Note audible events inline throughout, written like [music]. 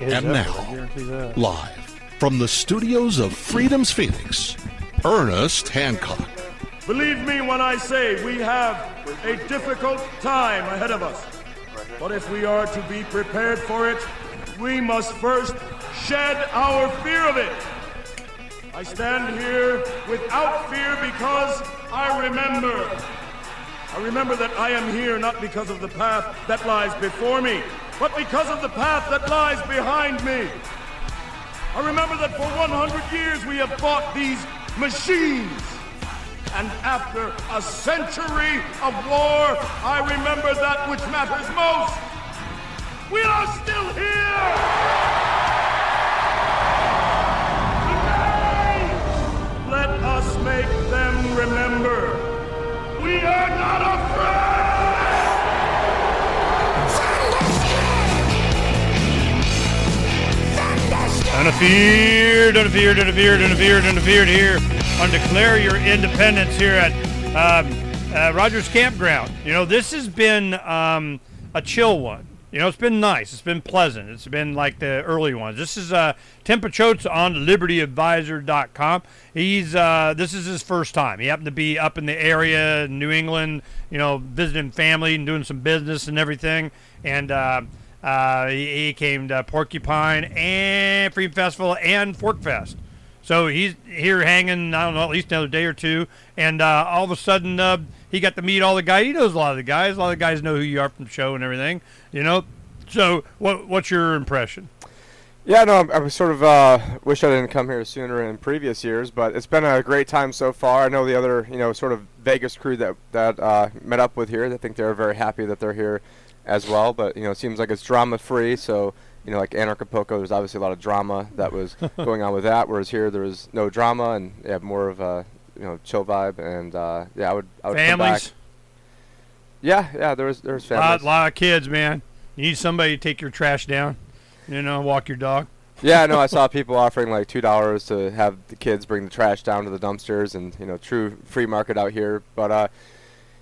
And now, live from the studios of Freedom's Phoenix, Ernest Hancock. Believe me when I say we have a difficult time ahead of us. But if we are to be prepared for it, we must first shed our fear of it. I stand here without fear because I remember. I remember that I am here not because of the path that lies before me, but because of the path that lies behind me. I remember that for 100 years we have fought these machines. And after a century of war, I remember that which matters most. We are still here! Today, let us make them remember. We are not Unafeared, unafeared, unafeared, unafeared, unafeared here on Declare Your Independence here at um, uh, Rogers Campground. You know, this has been um, a chill one. You know, it's been nice. It's been pleasant. It's been like the early ones. This is uh, Tim Picciott's on LibertyAdvisor.com. He's uh, this is his first time. He happened to be up in the area, New England. You know, visiting family and doing some business and everything. And uh, he, came to Porcupine and Freedom Festival and Fork Fest. So he's here hanging, I don't know, at least another day or two. And uh, all of a sudden, uh, he got to meet all the guys. He knows a lot of the guys. A lot of the guys know who you are from the show and everything, you know. So what what's your impression? Yeah, no, I was sort of uh, wish I didn't come here sooner in previous years, but it's been a great time so far. I know the other, you know, sort of Vegas crew that that uh, met up with here. I think they're very happy that they're here as well. But you know, it seems like it's drama free. So you know, like Anarchapulco, there's obviously a lot of drama that was [laughs] going on with that. Whereas here, there was no drama and yeah, more of a you know chill vibe. And uh, yeah, I would I would come back. Families, Yeah, yeah, there was there was a lot, families. lot of kids, man. You need somebody to take your trash down. You know, walk your dog. yeah, no, I [laughs] saw people offering like two dollars to have the kids bring the trash down to the dumpsters, and you know, true free market out here. But uh,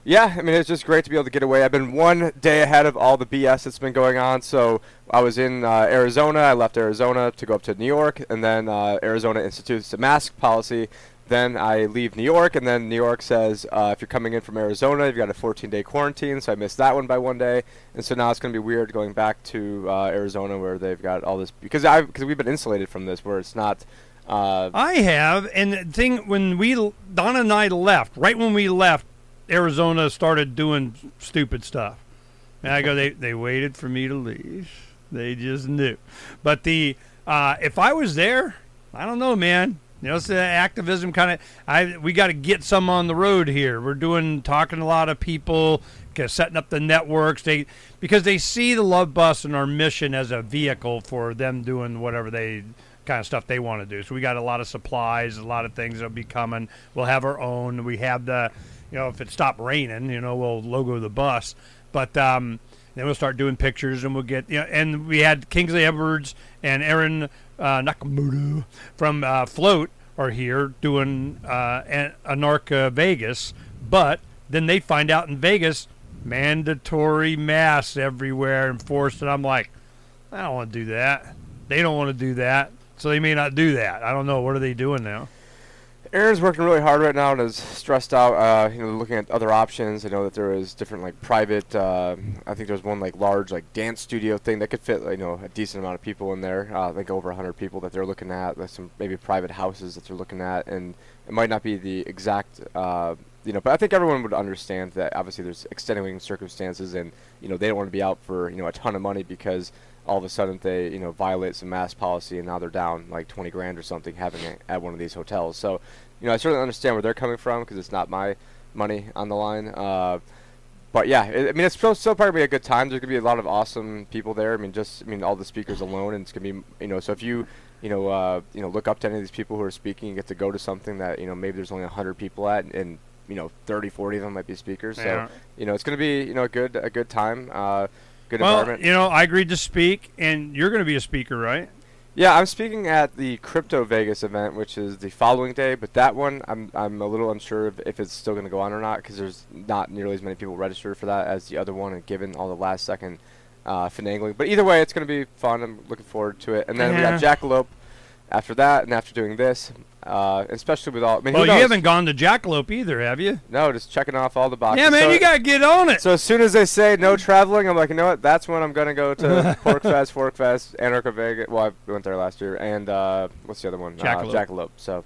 yeah, I mean, it's just great to be able to get away. I've been one day ahead of all the BS that's been going on. So I was in uh, Arizona. I left Arizona to go up to New York, and then uh, Arizona institutes a mask policy. Then I leave New York, and then New York says uh, if you're coming in from Arizona, you've got a 14-day quarantine. So I missed that one by one day, and so now it's going to be weird going back to uh, Arizona where they've got all this because I because we've been insulated from this where it's not. Uh, I have, and the thing when we Donna and I left, right when we left, Arizona started doing stupid stuff. And I go, they they waited for me to leave. They just knew. But the uh, if I was there, I don't know, man. You know, it's the activism kind of. I we got to get some on the road here. We're doing talking to a lot of people, setting up the networks. They because they see the Love Bus and our mission as a vehicle for them doing whatever they kind of stuff they want to do. So we got a lot of supplies, a lot of things that'll be coming. We'll have our own. We have the, you know, if it stopped raining, you know, we'll logo the bus. But um, then we'll start doing pictures, and we'll get, you know, and we had Kingsley Edwards and Aaron uh, Nakamoto from uh, Float are here doing uh, an- Anarcha Vegas, but then they find out in Vegas mandatory masks everywhere enforced, and I'm like, I don't want to do that. They don't want to do that, so they may not do that. I don't know. What are they doing now? Aaron's working really hard right now and is stressed out. Uh, you know, looking at other options. I know that there is different like private. Uh, I think there's one like large like dance studio thing that could fit you know a decent amount of people in there. Uh, like over 100 people that they're looking at. Some maybe private houses that they're looking at, and it might not be the exact. Uh, you know, but I think everyone would understand that obviously there's extenuating circumstances, and you know they don't want to be out for you know a ton of money because all of a sudden they you know violate some mask policy and now they're down like 20 grand or something having it at one of these hotels. So, you know, I certainly understand where they're coming from because it's not my money on the line. Uh, but yeah, it, I mean, it's still, still probably a good time. There's gonna be a lot of awesome people there. I mean, just I mean, all the speakers alone, and it's gonna be you know. So if you you know uh, you know look up to any of these people who are speaking, you get to go to something that you know maybe there's only 100 people at, and you know 30, 40 of them might be speakers. Yeah. So you know it's gonna be you know a good a good time. Uh, good Well, environment. you know, I agreed to speak, and you're going to be a speaker, right? Yeah, I'm speaking at the Crypto Vegas event, which is the following day. But that one, I'm I'm a little unsure if, if it's still going to go on or not because there's not nearly as many people registered for that as the other one. And given all the last second uh, finagling. But either way, it's going to be fun. I'm looking forward to it. And then we Yeah. got Jackalope after that, and after doing this, uh, especially with all. I mean, Well, you haven't gone to Jackalope either, have you? No, just checking off all the boxes. yeah, man, So- you gotta get on it. So as soon as they say no traveling, I'm like, you know what? That's when I'm gonna go to [laughs] Pork Fest, Fork Fest, Anarcha Vegas. Well, I went there last year, and uh, what's the other one? Jackalope. Uh, Jackalope. So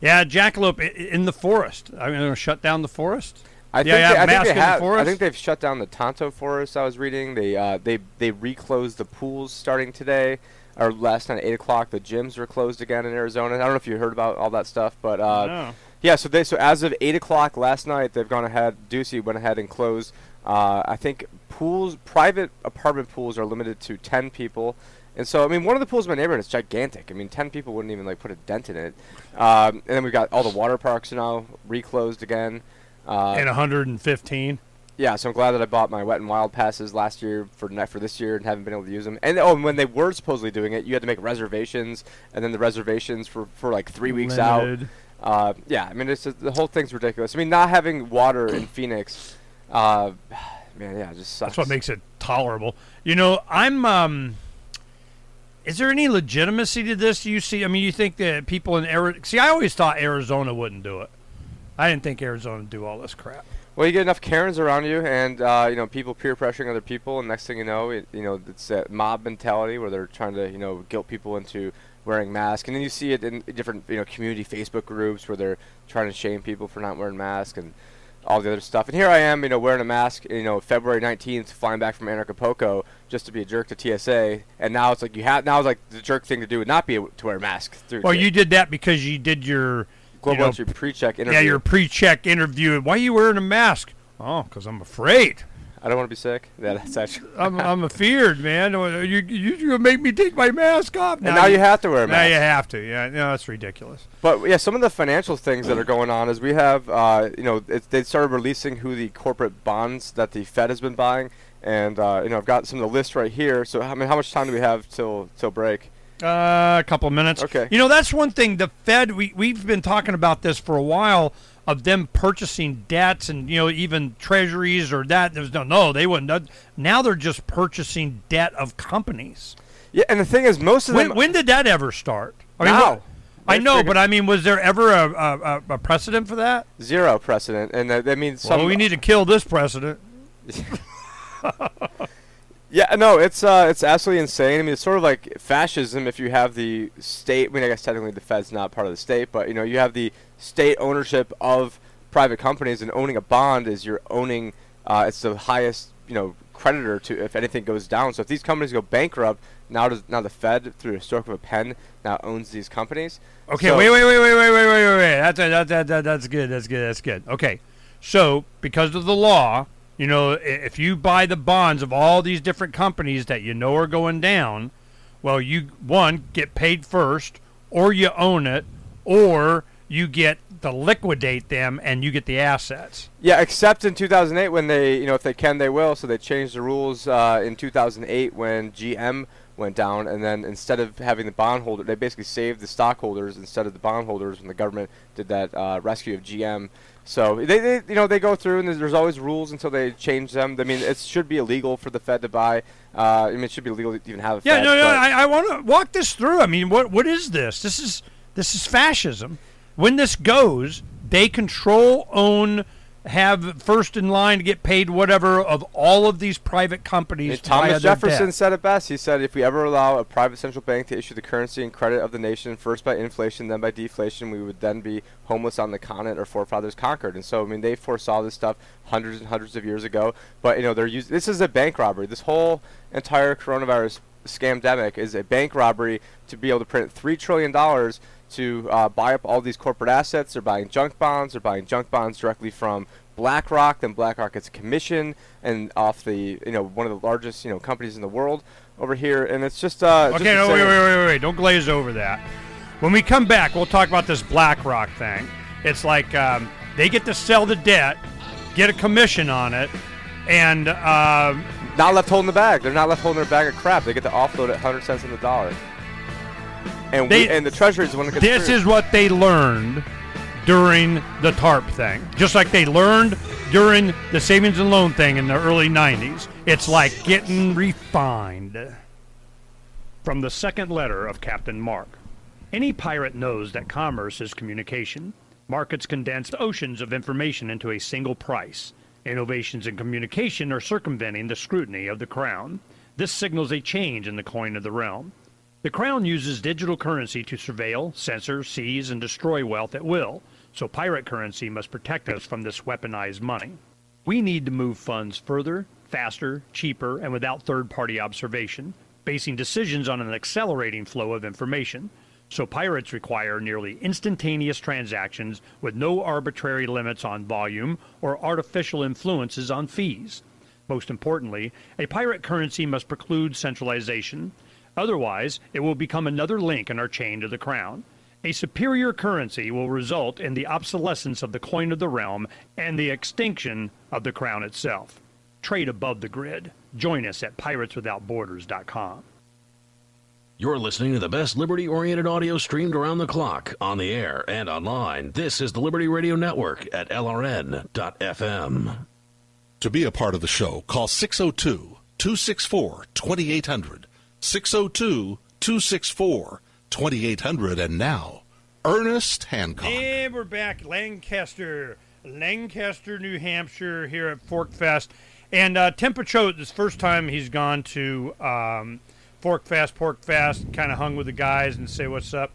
yeah, Jackalope in the forest. I'm gonna shut down the forest. I Yeah, think yeah, they, I think they in the have. I think they've shut down the Tonto Forest. I was reading. They uh, they they reclosed the pools starting today. Or last night at eight o'clock, the gyms were closed again in Arizona. I don't know if you heard about all that stuff, but uh, No. Yeah, so they so as of eight o'clock last night, they've gone ahead. Ducey went ahead and closed. Uh, I think pools, private apartment pools, are limited to ten people, and so I mean, one of the pools in my neighborhood is gigantic. I mean, ten people wouldn't even like put a dent in it. Um, and then we've got all the water parks now reclosed again. Uh, and 115. Yeah, so I'm glad that I bought my wet and wild passes last year for for this year and haven't been able to use them. And oh, and when they were supposedly doing it, you had to make reservations, and then the reservations for for like three weeks out. Uh, yeah, I mean, it's just, the whole thing's ridiculous. I mean, not having water in [sighs] Phoenix, uh, [sighs] man, yeah, it just sucks. That's what makes it tolerable. You know, I'm. um Is there any legitimacy to this? You see, I mean, you think that people in Arizona? See, I always thought Arizona wouldn't do it. I didn't think Arizona would do all this crap. Well, you get enough Karens around you, and uh, you know people peer pressuring other people, and next thing you know, it, you know it's that mob mentality where they're trying to you know guilt people into wearing masks, and then you see it in different you know community Facebook groups where they're trying to shame people for not wearing masks and all the other stuff. And here I am, you know, wearing a mask, you know, February 19th, flying back from Anarchapulco just to be a jerk to TSA, and now it's like you have now it's like the jerk thing to do would not be to wear a mask through. Well, you did that because you did your global you know, entry pre-check interview. yeah your pre-check interview. Why are you wearing a mask? Oh, because I'm afraid. I don't want to be sick. Yeah, that's actually. I'm [laughs] I'm afeared, man. You you you're make me take my mask off. and now you have to wear a Now mask. you have to. Yeah, no, that's ridiculous. But yeah, some of the financial things that are going on is we have, uh, you know, it, they started releasing who the corporate bonds that the Fed has been buying, and uh, you know, I've got some of the list right here. So I mean, how much time do we have till till break? Uh, a couple of minutes. Okay. You know, that's one thing. The Fed, we we've been talking about this for a while of them purchasing debts and you know even treasuries or that. There's no no they wouldn't. Now they're just purchasing debt of companies. Yeah, and the thing is, most of When them. when did that ever start? I Now. what- I know, but I mean, was there ever a, a, a- precedent for that? zero precedent, and uh, that means some. well, we need to kill this precedent. [laughs] Yeah, no, it's uh, it's absolutely insane. I mean, it's sort of like fascism if you have the state. I mean, I guess technically the Fed's not part of the state, but you know, you have the state ownership of private companies, and owning a bond is you're owning. Uh, it's the highest you know creditor to if anything goes down. So if these companies go bankrupt, now does now the Fed through a stroke of a pen now owns these companies. Okay, wait, so wait, wait, wait, wait, wait, wait, wait, wait. That's that, that, that, that's good. That's good. That's good. Okay, so because of the law, you know, if you buy the bonds of all these different companies that you know are going down, well, you one get paid first, or you own it, or you get to liquidate them and you get the assets. Yeah, except in 2008 when they, you know, if they can, they will. So they changed the rules uh, in 2008 when GM went down, and then instead of having the bondholder, they basically saved the stockholders instead of the bondholders when the government did that uh, rescue of GM. So they, they, you know, they go through, and there's, always rules until they change them. I mean, it should be illegal for the Fed to buy. Uh, I mean, it should be illegal to even have a Yeah, Fed. no, no. I, I want to walk this through. I mean, what what is this? This is this is fascism. When this goes, they control, own, have first in line to get paid whatever of all of these private companies. And Thomas Jefferson said it best. He said, "If we ever allow a private central bank to issue the currency and credit of the nation, first by inflation, then by deflation, we would then be homeless on the continent our forefathers conquered." And so, I mean, they foresaw this stuff hundreds and hundreds of years ago. But you know, they're using this is a bank robbery. This whole entire coronavirus scamdemic is a bank robbery to be able to print three trillion dollars to uh, buy up all these corporate assets. They're buying junk bonds. They're buying junk bonds directly from BlackRock. Then BlackRock gets a commission and off the you know one of the largest you know companies in the world over here. And it's just uh, just Okay, no, wait, wait, wait, wait, wait. Don't glaze over that. When we come back, we'll talk about this BlackRock thing. It's like um, they get to sell the debt, get a commission on it, and um, Not left holding the bag. They're not left holding their bag of crap. They get to offload it 100 cents on the dollar. And They- we, and the treasury is the one that gets this screwed. is what they learned during the TARP thing, just like they learned during the savings and loan thing in the early 90s. It's like getting refined. From the second letter of Captain Mark. Any pirate knows that commerce is communication. Markets condense oceans of information into a single price. Innovations in communication are circumventing the scrutiny of the crown. This signals a change in the coin of the realm. The crown uses digital currency to surveil, censor, seize, and destroy wealth at will, so pirate currency must protect us from this weaponized money. We need to move funds further, faster, cheaper, and without third party observation, basing decisions on an accelerating flow of information. So pirates require nearly instantaneous transactions with no arbitrary limits on volume or artificial influences on fees. Most importantly, a pirate currency must preclude centralization. Otherwise, it will become another link in our chain to the crown. A superior currency will result in the obsolescence of the coin of the realm and the extinction of the crown itself. Trade above the grid. Join us at pirateswithoutborders.com. You're listening to the best liberty oriented audio streamed around the clock, on the air, and online. This is the Liberty Radio Network at LRN.FM. To be a part of the show, call 602 264 2800. 602 264 2800. And now, Ernest Hancock. And we're back, Lancaster, Lancaster, New Hampshire, here at Fork Fest. And uh, Tim Picciott, this first time he's gone to um, Fork Fast, Pork Fast, kind of hung with the guys and say what's up.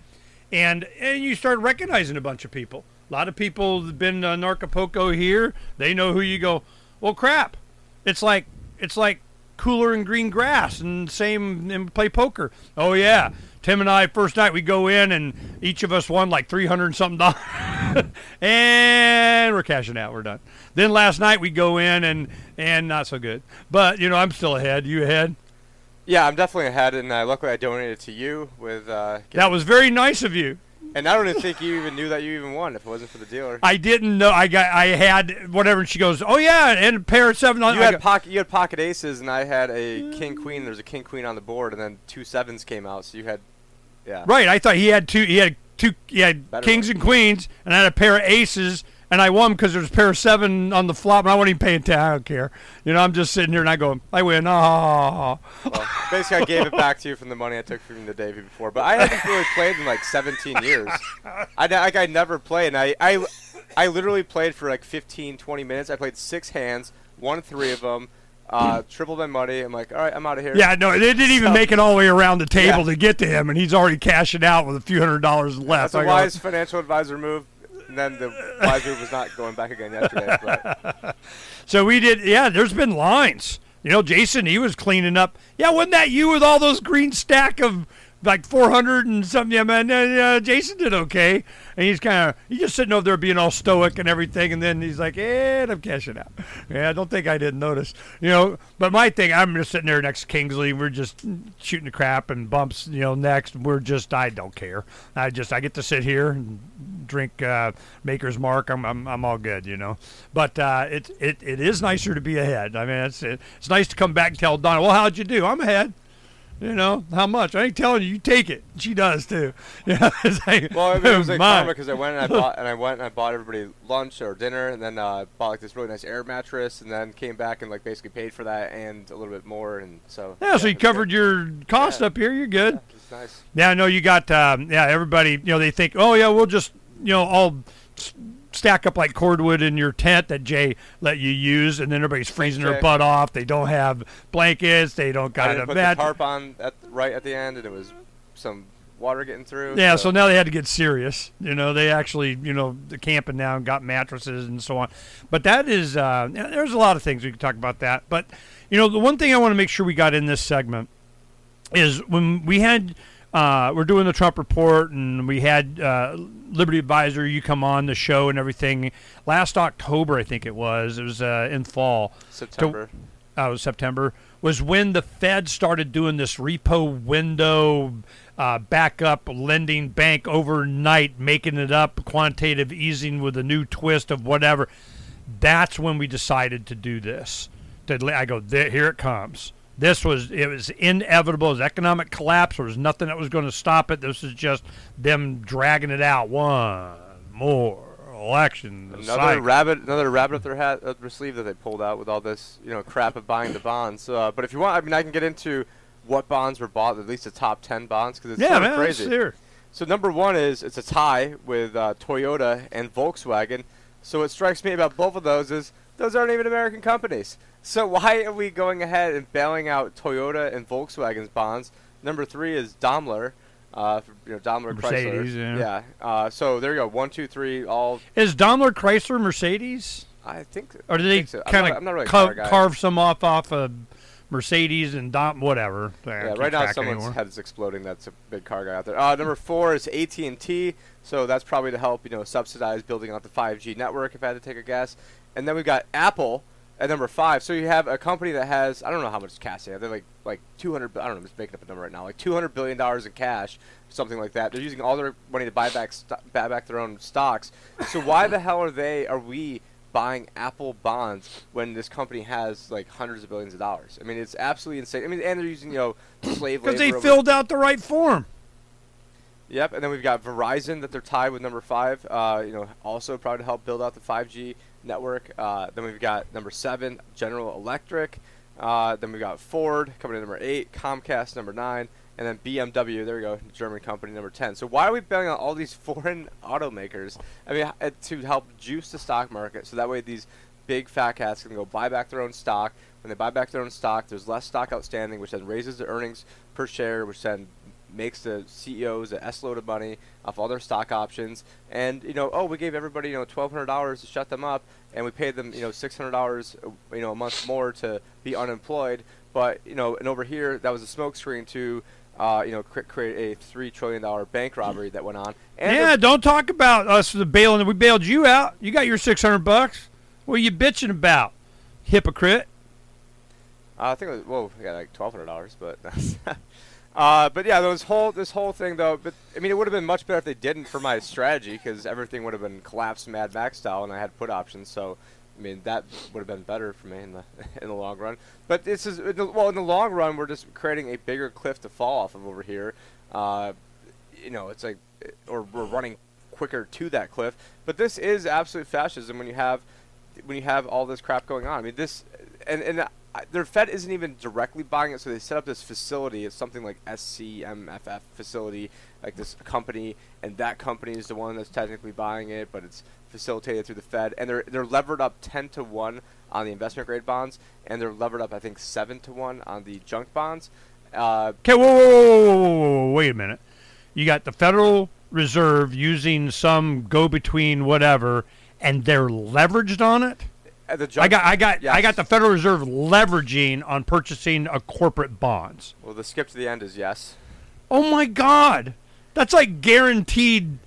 And, and you start recognizing a bunch of people. A lot of people have been to Anarchapulco here. They know who you go, well, crap. It's like, it's like cooler and green grass and same and play poker. Oh, yeah. Tim and I, first night we go in and each of us won like 300 and something dollars. [laughs] and we're cashing out. We're done. Then last night we go in and, and not so good. But, you know, I'm still ahead. You ahead? Yeah, I'm definitely ahead, and uh, luckily I donated to you with. Uh, that was very nice of you. And I don't even think you even knew that you even won if it wasn't for the dealer. I didn't know. I got. I had whatever. And she goes, "Oh yeah," and a pair of seven. You I had go, pocket. You had pocket aces, and I had a king queen. There's a king queen on the board, and then two sevens came out. So you had, yeah. Right. I thought he had two. He had two. He had Better kings one. and queens, and I had a pair of aces, and I won because there's a pair of seven on the flop, and I wasn't even paying attention. I don't care. You know, I'm just sitting here and I go, I win. Oh. Well, basically, I gave it back to you from the money I took from the day before. But I haven't really played in like 17 years. I like I never played, and I I I literally played for like 15, 20 minutes. I played six hands, won three of them. Uh, tripled my money. I'm like, all right, I'm out of here. Yeah, no, they didn't even so, make it all the way around the table yeah. to get to him, and he's already cashing out with a few hundred dollars left. That's a wise financial advisor move and then the move was not going back again yesterday. But. [laughs] So we did. Yeah, there's been lines. You know, Jason, he was cleaning up. Yeah, wasn't that you with all those green stack of like 400 and something. Yeah, man, uh, Jason did okay, and he's kind of he's just sitting over there being all stoic and everything, and then he's like, "And I'm cashing out." Yeah, I don't think I didn't notice, you know. But my thing, I'm just sitting there next to Kingsley. We're just shooting the crap and bumps, you know. Next, we're just I don't care. I just I get to sit here and drink uh, Maker's Mark. I'm, I'm I'm all good, you know. But uh, it it it is nicer to be ahead. I mean, it's it, it's nice to come back and tell Donna, "Well, how'd you do?" I'm ahead. You know how much? I ain't telling you. You take it. She does too. [laughs] Yeah. like, well, I mean, it was like [laughs] karma because I went and I [laughs] bought and I went and I bought everybody lunch or dinner, and then uh, bought like this really nice air mattress, and then came back and like basically paid for that and a little bit more, and so. Yeah, yeah so you covered good. your cost yeah. up here. You're good. Yeah, it's nice. Yeah, I know you got. Um, yeah, everybody. You know, they think, oh yeah, we'll just you know all stack up like cordwood in your tent that Jay let you use, and then everybody's freezing their butt off. They don't have blankets. They don't got a put mat. the tarp on at, right at the end, and it was some water getting through. Yeah, so. so. now they had to get serious. You know, they actually, you know, the camping now and got mattresses and so on. But that is, uh, there's a lot of things we can talk about that. But you know, the one thing I want to make sure we got in this segment is when we had uh, we're doing the Trump report, and we had uh, Liberty Advisor. You come on the show and everything last October, I think it was. It was uh, in fall. September. To, was September was when the Fed started doing this repo window uh, backup lending bank overnight, making it up quantitative easing with a new twist of whatever. That's when we decided to do this. I go, there, here it comes. This was it was inevitable. It was economic collapse. There was nothing that was going to stop it. This is just them dragging it out one more, election. Another cycle. rabbit, another rabbit up their hat, up their sleeve that they pulled out with all this, you know, crap of buying the bonds. Uh, but if you want, I mean, I can get into what bonds were bought, at least the top ten bonds, because it's yeah, man, crazy. hear. So number one is it's a tie with uh, Toyota and Volkswagen. So what strikes me about both of those is those aren't even American companies. So why are we going ahead and bailing out Toyota and Volkswagen's bonds? Number three is Daimler, uh, for, you know Daimler Mercedes, Chrysler. yeah. Uh, so there you go. One, two, three. All Is Daimler Chrysler Mercedes, I think. or did they so. Kind not- I'm not of really ca- carve some off off of Mercedes and Dom whatever? I Yeah, right now someone's anymore. head is exploding. That's a big car guy out there. Uh, number four is AT and T. So that's probably to help you know subsidize building out the 5G network. If I had to take a guess, and then we've got Apple at number five. So you have a company that has I don't know how much cash they have. They're like like 200. I don't know. I'm just making up a number right now. Like 200 billion dollars in cash, something like that. They're using all their money to buy back sto- buy back their own stocks. So why the hell are they? Are we? buying Apple bonds when this company has like hundreds of billions of dollars. I mean, it's absolutely insane. I mean, and they're using you know slave labor. Because they filled out the right form. Yep, and then we've got Verizon that they're tied with number five. Uh, you know, also probably to help build out the 5G network. Uh, then we've got number seven, General Electric. Uh, then we've got Ford coming in number eight, Comcast number nine, and then BMW. There we go, German company number ten. So why are we bailing out all these [laughs] foreign automakers? I mean, uh, to help juice the stock market, so that way these big fat cats can go buy back their own stock. When they buy back their own stock, there's less stock outstanding, which then raises the earnings per share, which then makes the CEOs a S load of money off all their stock options. And you know, oh, we gave everybody you know twelve hundred dollars to shut them up, and we paid them you know six hundred dollars you know a month more to be unemployed. But you know, and over here that was a smokescreen to. Uh, you know, cre- create a three trillion dollar bank robbery that went on. And yeah, don't talk about us the bailing. We bailed you out. You got your six hundred bucks. What are you bitching about, hypocrite? Uh, I think it was, whoa, yeah, like twelve hundred dollars, but [laughs] uh, but yeah, this whole this whole thing though. But I mean, it would have been much better if they didn't for my strategy because everything would have been collapsed Mad Max style, and I had put options. So I mean, that would have been better for me in the [laughs] in the long run. But this is in the, well, in the long run, we're just creating a bigger cliff to fall off of over here. Uh, you know, it's like, or we're running quicker to that cliff. But this is absolute fascism when you have when you have all this crap going on. I mean, this and and their Fed isn't even directly buying it, so they set up this facility. It's something like SCMFF facility, like this company, and that company is the one that's technically buying it, but it's facilitated through the Fed, and they're they're levered up ten to one on the investment grade bonds, and they're levered up I think seven to one on the junk bonds. Uh, Okay, whoa, whoa, whoa, whoa, whoa, whoa, wait a minute. You got the Federal Reserve using some go-between whatever, and they're leveraged on it. I got, I got, I got the Federal Reserve leveraging on purchasing a corporate bonds. Well, the skip to the end is yes. Oh my God, that's like guaranteed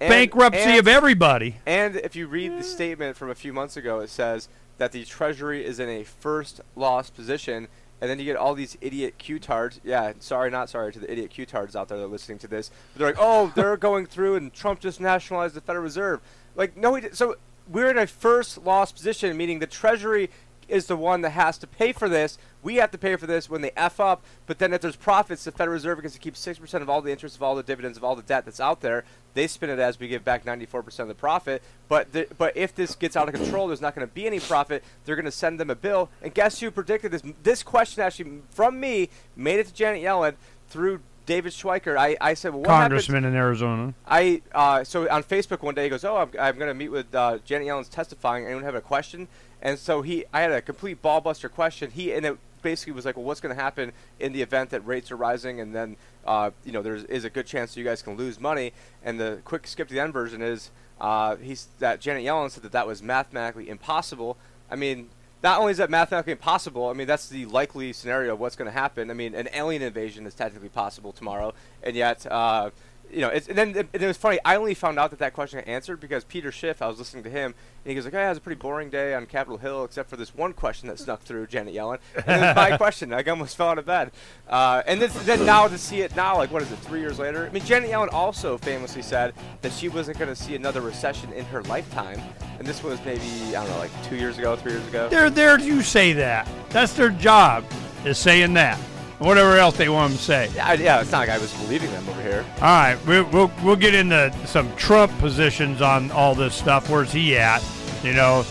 And- bankruptcy and- of everybody. And if you read the statement from a few months ago, it says that the Treasury is in a first loss position, and then you get all these idiot Q-tards. Yeah, sorry, not sorry to the idiot Q-tards out there that are listening to this. They're like, oh, they're [laughs] going through, and Trump just nationalized the Federal Reserve. Like, no, he did. So we're in a first loss position, meaning the Treasury is the one that has to pay for this. We have to pay for this when they f up. But then if there's profits, the Federal Reserve gets to keep six percent of all the interest of all the dividends of all the debt that's out there. They spin it as we give back 94% of the profit. But the, but if this gets out of control, there's not going to be any profit. They're going to send them a bill. And guess who predicted this? This question actually from me made it to Janet Yellen through David Schweikert. I, I said, well, what happens? Congressman in Arizona. I uh, so on Facebook one day he goes, "Oh, I'm, I'm going to meet with uh, Janet Yellen's testifying. Anyone have a question?" And so he, I had a complete ballbuster question. He and it basically was like, "Well, what's going to happen in the event that rates are rising, and then uh, you know there is a good chance that you guys can lose money?" And the quick skip to the end version is uh, he's that Janet Yellen said that that was mathematically impossible. I mean. Not only is that mathematically impossible, I mean that's the likely scenario of what's going to happen. I mean, an alien invasion is technically possible tomorrow, and yet uh, you know, it's, and then it, it was funny. I only found out that that question got answered because Peter Schiff. I was listening to him, and he goes like, "Oh, it was a pretty boring day on Capitol Hill, except for this one question that snuck through Janet Yellen." And it was my [laughs] question. I almost fell out of bed. Uh, and then, then now to see it now, like what is it, three years later? I mean, Janet Yellen also famously said that she wasn't going to see another recession in her lifetime, and this was maybe I don't know, like two years ago, three years ago. They're there to say that. That's their job, is saying that. Whatever else they want them to say. Yeah, I- yeah, it's not like I was believing them over here. All right, we'll, we'll we'll get into some Trump positions on all this stuff. Where's he at? You know,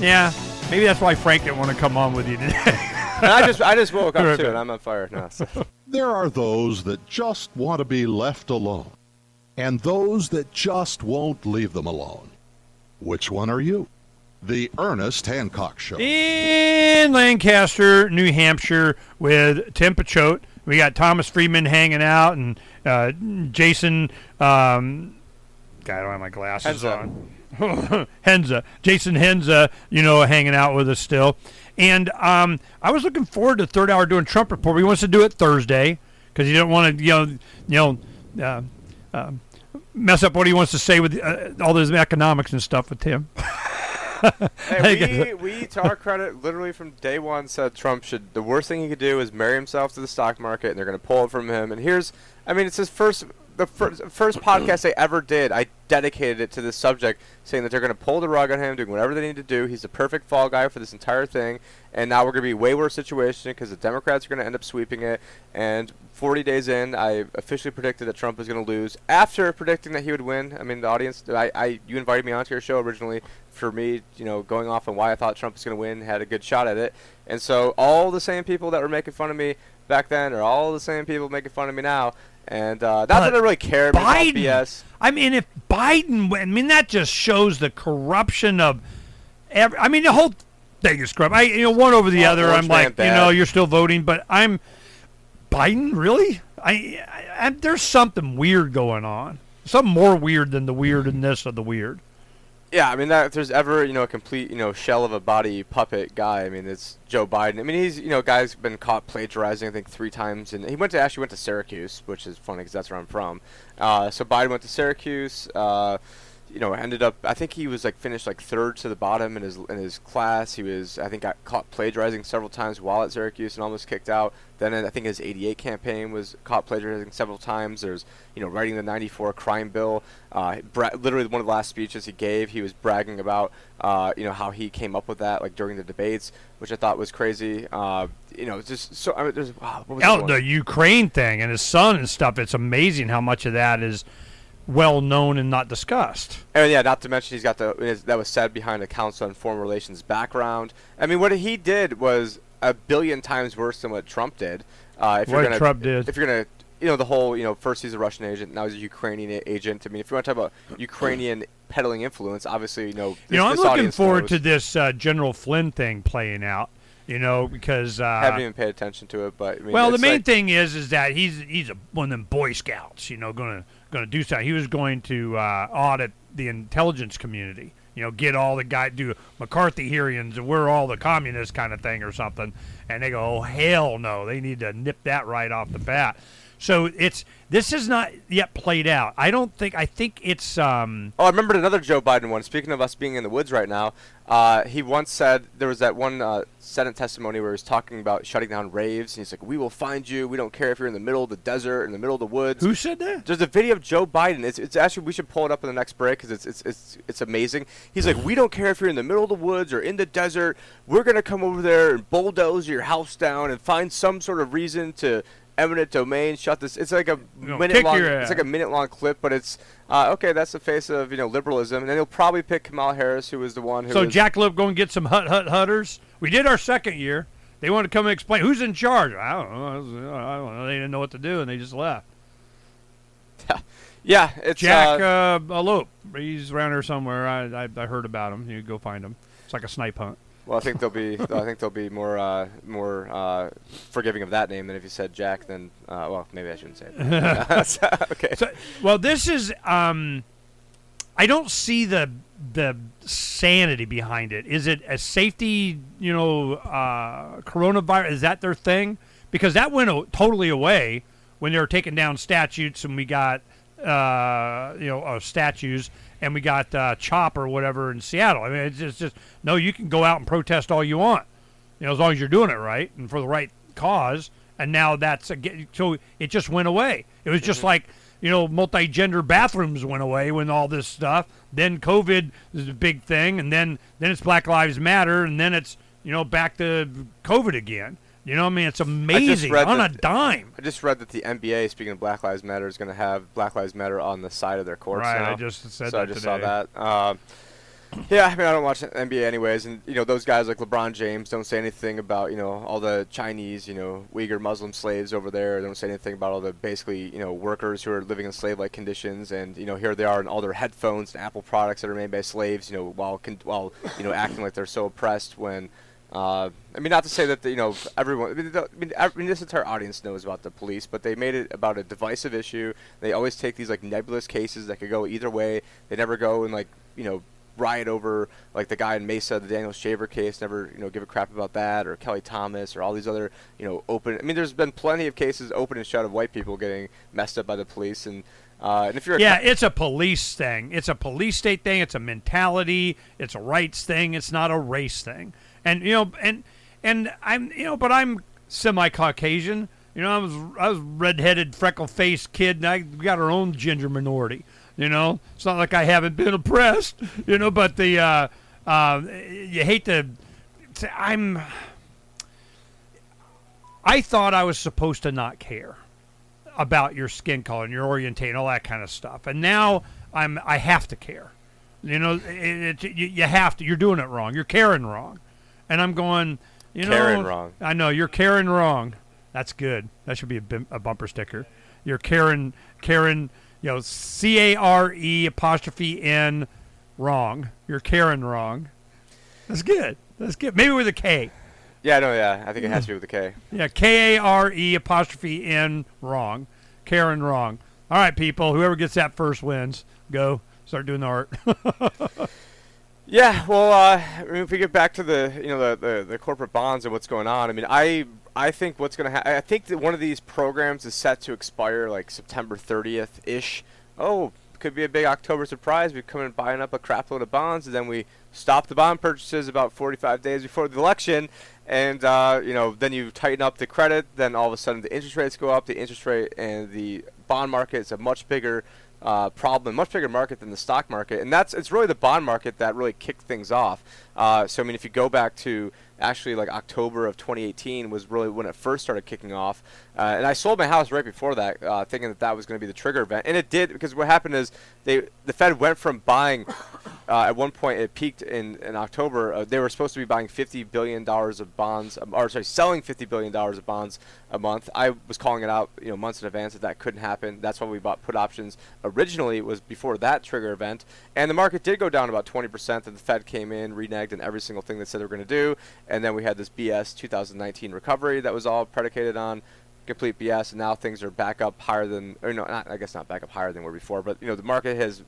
yeah, maybe that's why Frank didn't want to come on with you today. [laughs] And I just I just woke up too, and I'm on fire now. So. [laughs] There are those that just want to be left alone, and those that just won't leave them alone. Which one are you? The Ernest Hancock Show. in Lancaster, New Hampshire, with Tim Picciott. We got Thomas Friedman hanging out, and uh, Jason. Um, God, I don't have my glasses Henza. on. [laughs] Henza, Jason Henza, you know, hanging out with us still. And um, I was looking forward to third hour doing Trump report. He wants to do it Thursday because he don't want to, you know, you know, uh, uh, mess up what he wants to say with uh, all this economics and stuff with Tim. [laughs] Hey, we, we, to our credit, literally from day one said Trump should. The worst thing he could do is marry himself to the stock market, and they're going to pull it from him. And here's, I mean, it's his first, the first, first podcast they ever did. I dedicated it to this subject, saying that they're going to pull the rug on him, doing whatever they need to do. He's the perfect fall guy for this entire thing. And now we're going to be way worse situation because the Democrats are going to end up sweeping it. And 40 days in, I officially predicted that Trump was going to lose. After predicting that he would win, I mean, the audience, I, I, you invited me onto your show originally for me, you know, going off on why I thought Trump was going to win, had a good shot at it. And so all the same people that were making fun of me back then are all the same people making fun of me now. And uh, not But that I really care about Biden. BS. I mean, if Biden, I mean, that just shows the corruption of. Every, I mean, the whole thing is corrupt. I, you know, one over the Oh, other. I'm like, you know, you're still voting, but I'm Biden. Really? I, I, I there's something weird going on. Something more weird than the weirdness of the weird. Yeah, I mean that if there's ever you know a complete you know shell of a body puppet guy, I mean it's Joe Biden. I mean he's you know guy's been caught plagiarizing I think three times, and he went to actually went to Syracuse, which is funny because that's where I'm from. Uh, so Biden went to Syracuse. Uh, you know, ended up. I think he was like finished like third to the bottom in his in his class. He was I think got caught plagiarizing several times while at Syracuse and almost kicked out. Then I think his 88 campaign was caught plagiarizing several times. There's you know writing the 94 crime bill. Uh, bra- literally one of the last speeches he gave, he was bragging about uh, you know how he came up with that like during the debates, which I thought was crazy. Uh, you know, just so I mean, there's wow, what was the Oh, the Ukraine thing and his son and stuff. It's amazing how much of that is well known and not discussed. And yeah, not to mention he's got the that was said behind a council on foreign relations background. I mean, what he did was a billion times worse than what Trump did. Uh, if What you're gonna, Trump did. If you're gonna, you know, the whole, you know, first he's a Russian agent, now he's a Ukrainian agent. I mean, if you want to talk about Ukrainian peddling influence, obviously, you know, this, you know, I'm looking forward knows. to this uh, General Flynn thing playing out. You know, because uh, haven't even paid attention to it, but I mean, Well, the main like- thing is, is that he's he's a, one of them Boy Scouts. You know, going to going to do something. He was going to uh, audit the intelligence community. You know, get all the guy do McCarthy hearings and we're all the communists kind of thing or something. And they go, oh hell no, they need to nip that right off the bat. So it's this is not yet played out. I don't think. I think it's. Um, Oh, I remembered another Joe Biden one. Speaking of us being in the woods right now, uh, he once said there was that one uh, Senate testimony where he was talking about shutting down raves, and he's like, "We will find you. We don't care if you're in the middle of the desert, in the middle of the woods." who said that? There's a video of Joe Biden. It's, it's actually we should pull it up in the next break because it's, it's it's it's amazing. He's like, we don't care if you're in the middle of the woods or in the desert. We're gonna come over there and bulldoze your house down and find some sort of reason to eminent domain shut this. It's like a minute long. It's like a minute long clip, but it's uh, okay. That's the face of you know liberalism, and then he'll probably pick Kamala Harris, who was the one who. So was, Jack Lip go and get some hut hut hutters. We did our second year. They wanted to come and explain who's in charge. I don't know. I don't know. They didn't know what to do and they just left. [laughs] yeah, it's Jack uh, uh, Alope. He's around here somewhere. I, I I heard about him. You go find him. It's like a snipe hunt. Well, I think they'll be. I think they'll be more uh, more uh, forgiving of that name than if you said Jack. Then, uh, well, maybe I shouldn't say it. [laughs] [laughs] okay. So, well, this is. Um, I don't see the the sanity behind it. Is it a safety? You know, uh, coronavirus. Is that their thing? Because that went o- totally away when they were taking down statutes, and we got uh, you know uh, statues, and we got uh, CHOP or whatever in Seattle. I mean, it's just, just no. You can go out and protest all you want, you know, as long as you're doing it right and for the right cause. And now that's a, so it just went away. It was just like you know, multi-gender bathrooms went away when all this stuff. Then COVID is a big thing, and then then it's Black Lives Matter, and then it's you know back to COVID again. You know, what I mean, it's amazing on a dime. I just read that the NBA, speaking of Black Lives Matter, is going to have Black Lives Matter on the side of their courts Right, now. I just said so that I just today. saw that. Um, yeah, I mean, I don't watch NBA anyways, and you know those guys like LeBron James don't say anything about you know all the Chinese, you know, Uyghur Muslim slaves over there. They don't say anything about all the basically you know workers who are living in slave-like conditions, and you know here they are in all their headphones and Apple products that are made by slaves, you know, while con- while you know acting like they're so oppressed when. Uh, I mean, not to say that the, you know everyone. I mean, the, I mean, I mean, this entire audience knows about the police, but they made it about a divisive issue. They always take these like nebulous cases that could go either way. They never go and like you know riot over like the guy in Mesa, the Daniel Shaver case. Never you know give a crap about that, or Kelly Thomas, or all these other you know open. I mean, there's been plenty of cases open and shut of white people getting messed up by the police, and uh, and if you're Yeah, co- it's a police thing. It's a police state thing. It's a mentality. It's a rights thing. It's not a race thing. And you know, and and I'm you know, but I'm semi-Caucasian. You know, I was I was redheaded, freckle-faced kid, and I we got our own ginger minority. You know, it's not like I haven't been oppressed. You know, but the uh, uh, you hate to. I'm. I thought I was supposed to not care about your skin color and your orientation, all that kind of stuff. And now I'm I have to care. You know, it, it, you, you have to. You're doing it wrong. You're caring wrong. And I'm going, you know, Karen wrong. I know you're Karen wrong. That's good. That should be a, bim- a bumper sticker. You're Karen, Karen, You know, C A R E apostrophe N, wrong. You're Karen wrong. That's good. That's good. Maybe with a K. yeah, no, yeah, I think it has to be with the K. Yeah, K A R E apostrophe N wrong. Karen wrong. All right, people. Whoever gets that first wins. Go start doing the art. [laughs] Yeah, well, uh, if we get back to the you know the, the, the corporate bonds and what's going on, I mean, I I think what's going to happen. I think that one of these programs is set to expire like September 30th ish. Oh, could be a big October surprise. We come in buying up a crap load of bonds, and then we stop the bond purchases about 45 days before the election, and uh, you know then you tighten up the credit. Then all of a sudden the interest rates go up. The interest rate and the bond market is a much bigger uh, problem, much bigger market than the stock market, and that's it's really the bond market that really kicked things off. Uh, so I mean, if you go back to actually like October of 2018 was really when it first started kicking off, uh, and I sold my house right before that, uh, thinking that that was going to be the trigger event, and it did because what happened is they the Fed went from buying. Uh, at one point, it peaked in, in October. Uh, they were supposed to be buying 50 billion dollars of bonds, um, or sorry, selling 50 billion dollars of bonds a month. I was calling it out, you know, months in advance that that couldn't happen. That's why we bought put options. Originally, it was before that trigger event, and the market did go down about 20%. And the Fed came in, reneged on every single thing they said they were going to do, and then we had this BS 2019 recovery that was all predicated on complete BS, and now things are back up higher than, or no, not, I guess not back up higher than were before, but you know, the market has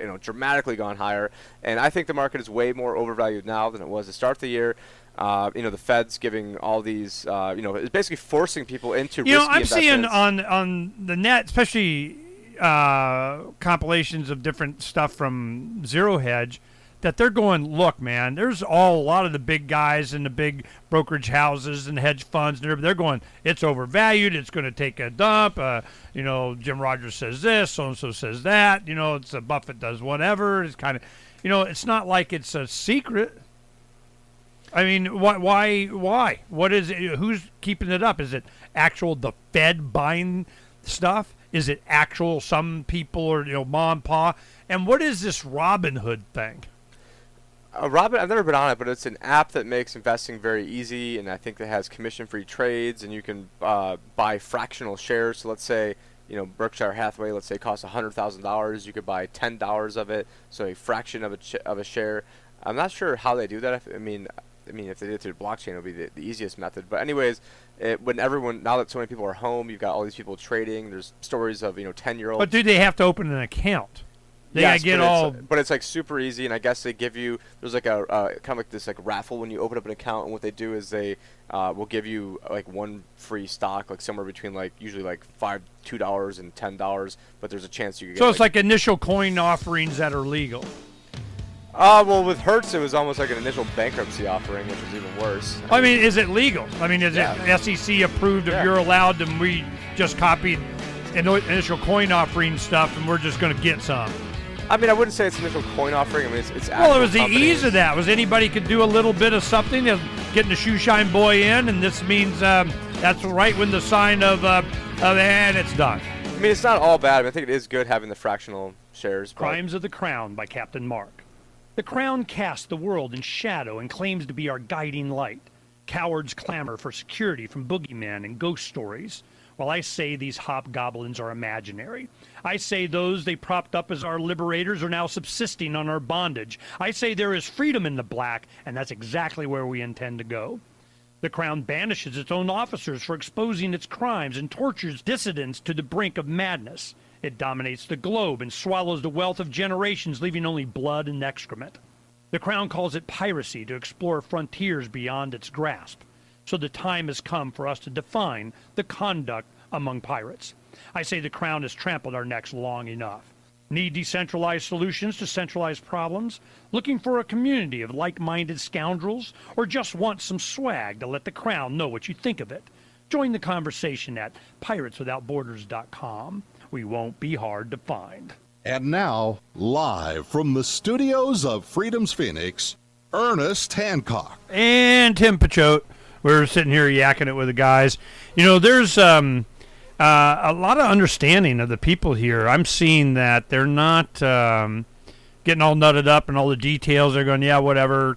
you know dramatically gone higher, and I think the market is way more overvalued now than it was to start of the year. Uh, you know, the Fed's giving all these, uh, you know, it's basically forcing people into you know, I'm seeing on on the net, especially uh, compilations of different stuff from Zero Hedge, that they're going, look, man, there's all a lot of the big guys and the big brokerage houses and hedge funds, and they're going, it's overvalued, it's going to take a dump. Uh, you know, Jim Rogers says this, so and so says that. You know, it's a Buffett does whatever. It's kind of, you know, it's not like it's a secret. I mean, why, why, why? What is it? Who's keeping it up? Is it actual the Fed buying stuff? Is it actual some people or you know mom pa? And what is this Robin Hood thing? Uh, Robin, I've never been on it, but it's an app that makes investing very easy, and I think that has commission-free trades, and you can uh, buy fractional shares. So let's say, you know, Berkshire Hathaway, let's say, costs hundred thousand dollars. You could buy ten dollars of it, so a fraction of a ch- of a share. I'm not sure how they do that. If, I mean, I mean, if they did it through blockchain, it would be the, the easiest method. But anyways, it, when everyone now that so many people are home, you've got all these people trading. There's stories of you know ten-year-olds. But do they have to open an account? They Yes, get but all. It's, but it's like super easy, and I guess they give you there's like a uh, kind of like this like raffle when you open up an account, and what they do is they uh, will give you like one free stock, like somewhere between like usually like five two dollars and ten dollars, but there's a chance you could so get. it's like initial coin offerings that are legal. uh well with Hertz it was almost like an initial bankruptcy offering, which was even worse. I mean, is it legal? I mean, is Yeah. it SEC approved? If Yeah. you're allowed, and we just copied in- initial coin offering stuff, and we're just going to get some. I mean, I wouldn't say it's an initial coin offering. I mean, it's, it's Well, it was the companies. ease of that. Was anybody could do a little bit of something, getting the shoe shine boy in, and this means um, that's right when the sign of uh, of and it's done. I mean, it's not all bad. I, mean, I think it is good having the fractional shares. but- Crimes of the Crown by Captain Mark. The Crown casts the world in shadow and claims to be our guiding light. Cowards clamor for security from boogeymen and ghost stories, while I say these hobgoblins are imaginary. I say those they propped up as our liberators are now subsisting on our bondage. I say there is freedom in the black, and that's exactly where we intend to go. The Crown banishes its own officers for exposing its crimes and tortures dissidents to the brink of madness. It dominates the globe and swallows the wealth of generations, leaving only blood and excrement. The Crown calls it piracy to explore frontiers beyond its grasp. So the time has come for us to define the conduct among pirates. I say the Crown has trampled our necks long enough. Need decentralized solutions to centralized problems? Looking for a community of like minded scoundrels? Or just want some swag to let the Crown know what you think of it? Join the conversation at pirateswithoutborders.com. We won't be hard to find. And now, live from the studios of Freedom's Phoenix, Ernest Hancock. and Tim Picciott. We were sitting here yakking it with the guys. You know, there's um, uh, a lot of understanding of the people here. I'm seeing that they're not um, getting all nutted up and all the details. They're going, yeah, whatever,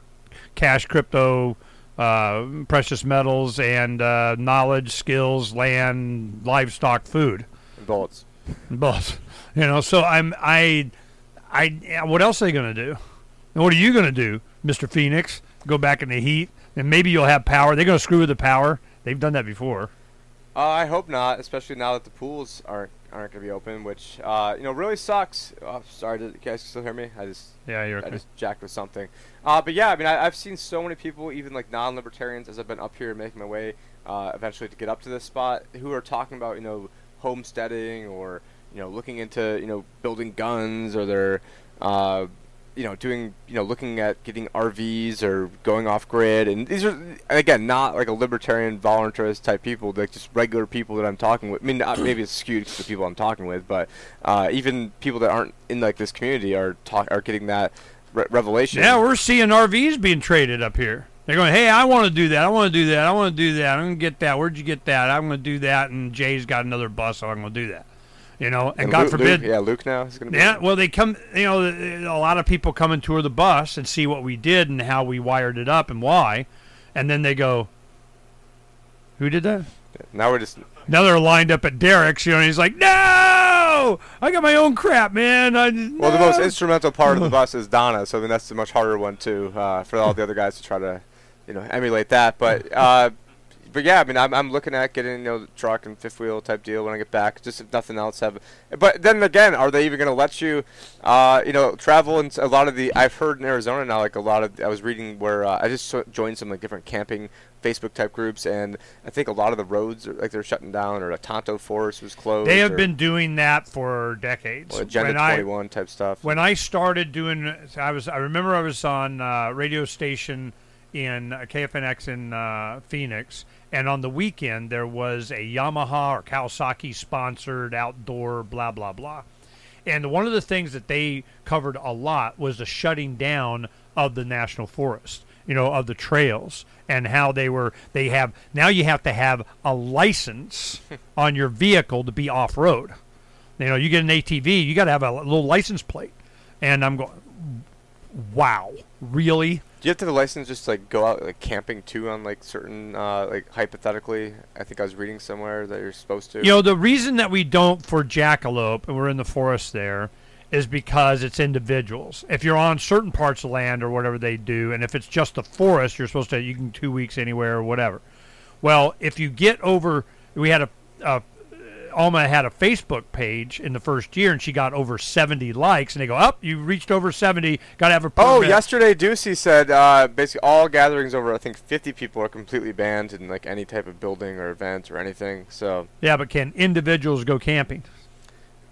cash, crypto, uh, precious metals, and uh, knowledge, skills, land, livestock, food. bullets. Both. You know, so I'm I I what else are they gonna do? And what are you gonna do, Mr. Phoenix? Go back in the heat and maybe you'll have power. They're gonna screw with the power. They've done that before. Uh, I hope not, especially now that the pools aren't aren't going to be open, which uh, you know really sucks. Oh, sorry, did you guys still hear me? I just Yeah, you're I okay. just jacked with something. Uh, but yeah, I mean, I, I've seen so many people, even like non-libertarians, as I've been up here making my way uh, eventually to get up to this spot, who are talking about you know homesteading or you know looking into you know building guns or they're uh, you know doing you know looking at getting RVs or going off grid, and these are again not like a libertarian voluntarist type people, like just regular people that I'm talking with. I mean, uh, maybe it's skewed to the people I'm talking with, but uh, even people that aren't in like this community are talk are getting that re- revelation. Yeah, we're seeing RVs being traded up here. They're going, hey, I want to do that. I want to do that. I want to do that. I'm going to get that. Where'd you get that? I'm going to do that. And Jay's got another bus, so I'm going to do that. You know, and, And God Luke- forbid, Luke, yeah, Luke now is going to be. Yeah, well, they come. You know, a lot of people come and tour the bus and see what we did and how we wired it up and why, and then they go, "Who did that?" Now we're just. Now they're lined up at Derek's. You know, and he's like, "No, I got my own crap, man." I, Well, the most instrumental part of the [laughs] bus is Donna, so I mean that's the much harder one too uh, for all the other guys to try to, you know, emulate that. But uh, but yeah, I mean I'm, I'm looking at getting you know the truck and fifth wheel type deal when I get back. Just if nothing else, have. But then again, are they even going to let you, uh, you know, travel? And a lot of the I've heard in Arizona now, like a lot of I was reading where uh, I just joined some like different camping Facebook type groups, and I think a lot of the roads are like they're shutting down, or a Tonto Forest was closed. They have been doing that for decades. or Agenda When I- 21 type stuff. when I started doing, I was I remember I was on uh, radio station in uh, KFNX in uh, Phoenix, and on the weekend there was a Yamaha or Kawasaki sponsored outdoor blah blah blah, and one of the things that they covered a lot was the shutting down of the national forest, you know, of the trails and how they were they have now you have to have a license [laughs] on your vehicle to be off road. You know, you get an ATV, you got to have a little license plate. And I'm going, wow, really? You have to have a license just to, like go out like camping too on like certain uh, like hypothetically? I think I was reading somewhere that you're supposed to. You know, the reason that we don't for jackalope, and we're in the forest there, is because it's individuals. If you're on certain parts of land or whatever they do, and if it's just the forest, you're supposed to, you can two weeks anywhere or whatever. Well, if you get over, we had a, a Alma had a Facebook page in the first year, and she got over 70 likes, and they go, up, you reached over 70, got to have a permit. Oh, yesterday Ducey said uh, basically all gatherings over I think 50 people are completely banned in like any type of building or event or anything. So, Yeah, but can individuals go camping?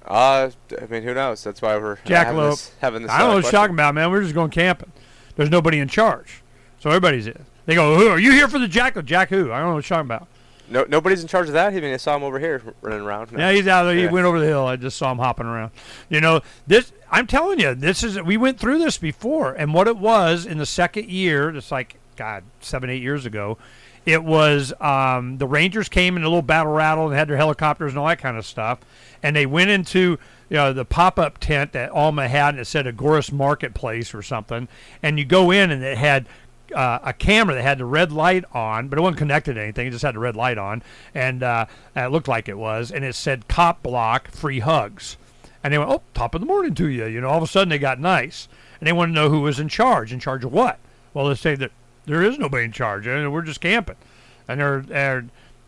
uh, I mean, who knows? That's why we're having Jackalope. this, having this. I don't uh, know what you're talking about, man. We're just going camping. There's nobody in charge, so everybody's in. They go, "Who are you here for the jack? Jack who? I don't know what you're talking about." No, nobody's in charge of that. I mean, I saw him over here running around. No. Yeah, he's out there. He Yeah. went over the hill. I just saw him hopping around. You know, this. I'm telling you, this is. We went through this before, and what it was in the second year, it's like God, seven, eight years ago, it was um, the Rangers came in a little battle rattle and had their helicopters and all that kind of stuff, and they went into you know the pop-up tent that Alma had, and it said Agoras Marketplace or something, and you go in and it had uh, a camera that had the red light on, but it wasn't connected to anything. It just had the red light on, and uh, it looked like it was, and it said "Cop Block Free Hugs," and they went, "Oh, top of the morning to you." You know, all of a sudden they got nice, and they wanted to know who was in charge. In charge of what? Well, they say that there is nobody in charge, and we're just camping, and they're, they're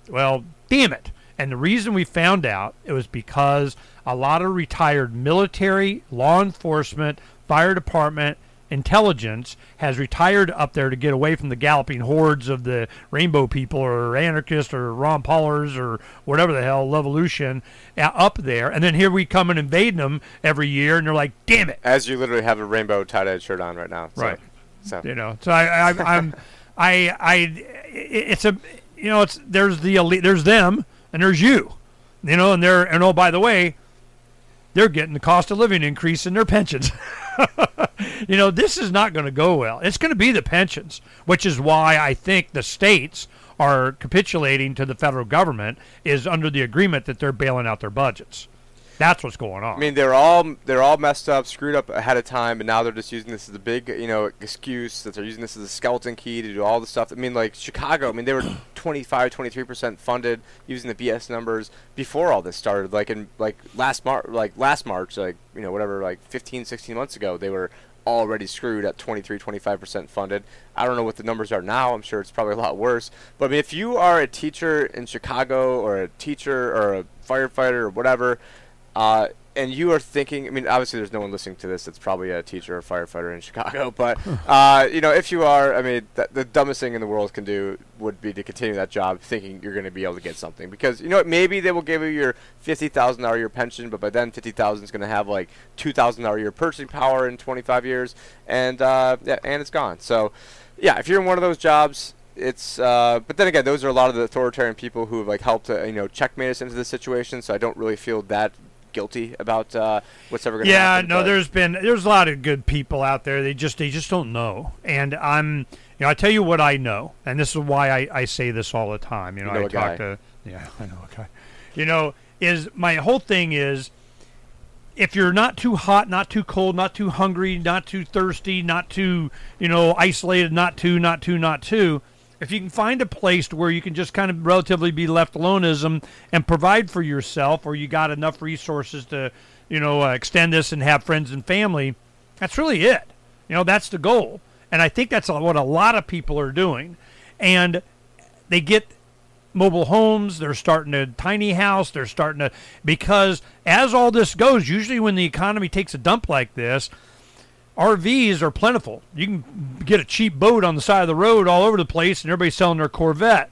well, damn it. And the reason we found out it was because a lot of retired military, law enforcement, fire department, intelligence has retired up there to get away from the galloping hordes of the rainbow people or anarchists or Ron Paulers or whatever the hell, Levolution, uh, up there. And then here we come and invading them every year, and they're like, damn it. As you literally have a rainbow tie-dye shirt on right now. so- Right. So. You know, so I, I I'm, [laughs] I, I, it's a, you know, it's there's the elite, there's them, and there's you, you know, and they're, and oh by the way, they're getting the cost of living increase in their pensions. [laughs] [laughs] you know, this is not going to go well. It's going to be the pensions, which is why I think the states are capitulating to the federal government is under the agreement that they're bailing out their budgets. That's what's going on. I mean, they're all they're all messed up, screwed up ahead of time, and now they're just using this as a big, you know, excuse that they're using this as a skeleton key to do all the stuff. I mean, like Chicago. I mean, they were [coughs] 25, 23 percent funded using the BS numbers before all this started. Like in like last March, like last March, like you know, whatever, like 15, 16 months ago, they were already screwed at 23, 25 percent funded. I don't know what the numbers are now. I'm sure it's probably a lot worse. But I mean, if you are a teacher in Chicago or a teacher or a firefighter or whatever. Uh, and you are thinking, I mean, obviously there's no one listening to this that's probably a teacher or firefighter in [laughs] Chicago, but, uh, you know, if you are, I mean, th- the dumbest thing in the world can do would be to continue that job thinking you're going to be able to get something. Because, you know what, maybe they will give you your $50,000 a year pension, but by then 50000 is going to have like $2,000 a year purchasing power in 25 years, and, uh, yeah, and it's gone. So, yeah, if you're in one of those jobs, it's uh, but then again, those are a lot of the authoritarian people who have like helped to you know checkmate us into this situation. So I don't really feel that guilty about uh, what's ever going to yeah, happen. no, but- there's been there's a lot of good people out there. They just they just don't know. And I'm you know I tell you what I know, and this is why I, I say this all the time. You know, You know I talk guy. to yeah [laughs] I know a guy. You know is my whole thing is if you're not too hot, not too cold, not too hungry, not too thirsty, not too you know isolated, not too, not too, not too. If you can find a place where you can just kind of relatively be left aloneism and provide for yourself, or you got enough resources to, you know, uh, extend this and have friends and family, that's really it. You know, that's the goal. And I think that's what a lot of people are doing. And they get mobile homes, they're starting a tiny house, they're starting to, because as all this goes, usually when the economy takes a dump like this, RVs are plentiful. You can get a cheap boat on the side of the road all over the place, and everybody's selling their Corvette.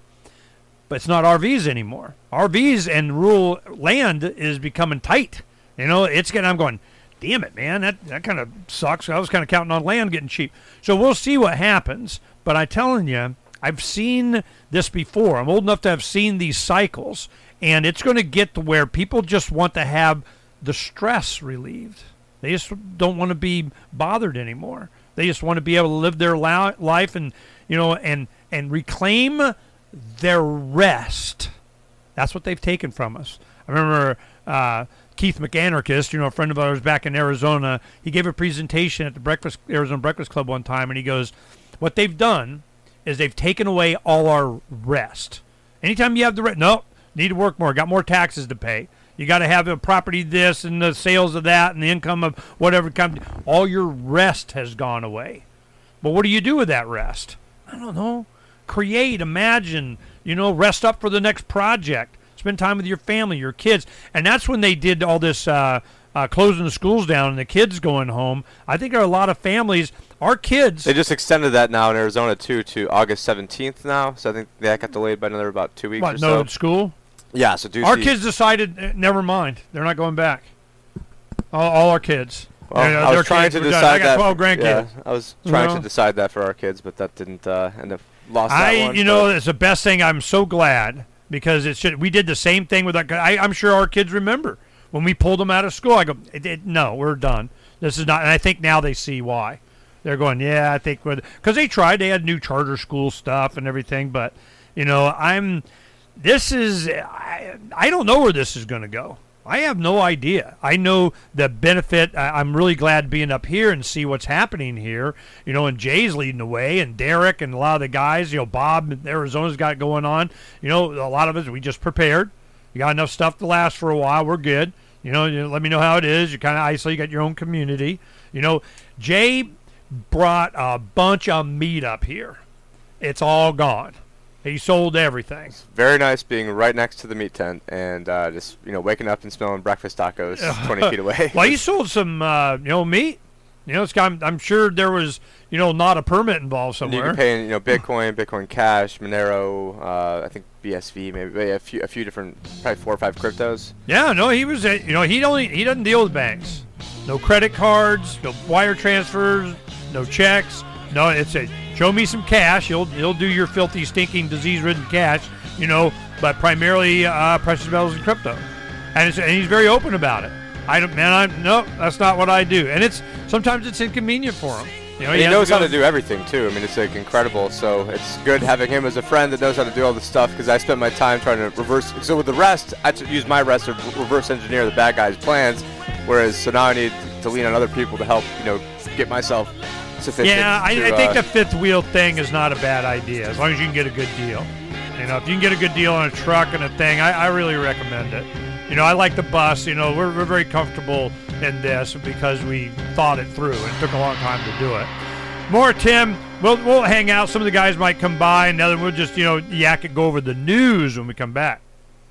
But it's not RVs anymore. RVs and rural land is becoming tight. You know, it's getting. I'm going. Damn it, man. That that kind of sucks. I was kind of counting on land getting cheap. So we'll see what happens. But I'm telling you, I've seen this before. I'm old enough to have seen these cycles, and it's going to get to where people just want to have the stress relieved. They just don't want to be bothered anymore. They just want to be able to live their life and you know and and reclaim their rest. That's what they've taken from us. I remember uh, Keith McAnarchist, you know, a friend of ours back in Arizona. He gave a presentation at the Breakfast Arizona Breakfast Club one time, and he goes, "What they've done is they've taken away all our rest. Anytime you have the rest, no, need to work more, got more taxes to pay." You got to have a property this and the sales of that and the income of whatever comes. All your rest has gone away. But what do you do with that rest? I don't know. Create, imagine, you know, rest up for the next project. Spend time with your family, your kids. And that's when they did all this uh, uh, closing the schools down and the kids going home. I think there are a lot of families, our kids. They just extended that now in Arizona too to August 17th now. So I think that got delayed by another about two weeks what, no so. school? Yeah, so do Our kids decided, eh, never mind. They're not going back. All, all our kids. Well, They're- I was trying kids to were done. decide I got that. 12 grandkids. Yeah, I was trying know? to decide that for our kids, but that didn't uh, end up lost that I, one. you know, but- it's the best thing. I'm so glad because it should. We did the same thing with that. I, I'm sure our kids remember when we pulled them out of school. I go, it, it, no, we're done. This is not. And I think now they see why. They're going, yeah, I think because they tried. They had new charter school stuff and everything, but you know, I'm. This is. I, I don't know where this is going to go. I have no idea. I know the benefit. I, I'm really glad being up here and see what's happening here. You know, and Jay's leading the way, and Derek and a lot of the guys. You know, Bob Arizona's got going on. You know, a lot of us we just prepared. You got enough stuff to last for a while. We're good. You know, you let me know how it is. You kind of isolate. You got your own community. You know, Jay brought a bunch of meat up here. It's all gone. He sold everything. Very nice being right next to the meat tent and uh, just you know waking up and smelling breakfast tacos 20 feet away. [laughs] well, he sold some uh, you know meat. You know, it's I'm, I'm sure there was you know not a permit involved somewhere. And you can pay in you know Bitcoin, Bitcoin Cash, Monero. Uh, I think BSV, maybe a few a few different, probably four or five cryptos. Yeah, no, he was you know he only he doesn't deal with banks. No credit cards, no wire transfers, no checks. No, it's a show me some cash. He'll he'll do your filthy, stinking, disease-ridden cash, you know, but primarily uh, precious metals and crypto, and, and he's very open about it. I don't, man. I'm no, that's not what I do, and it's sometimes it's inconvenient for him. You know, he, he knows to how to do everything too. I mean, it's like incredible. So it's good having him as a friend that knows how to do all this stuff. Because I spent my time trying to reverse. So with the rest, I use my rest to reverse engineer the bad guys' plans. Whereas so now I need to lean on other people to help, you know, get myself sufficient. Yeah, I, to, I think uh, the fifth wheel thing is not a bad idea as long as you can get a good deal. You know, if you can get a good deal on a truck and a thing, I, I really recommend it. You know, I like the bus. You know, we're, we're very comfortable in this because we thought it through. It took a long time to do it. More Tim. We'll we'll hang out. Some of the guys might come by, and then we'll just you know yak and go over the news when we come back.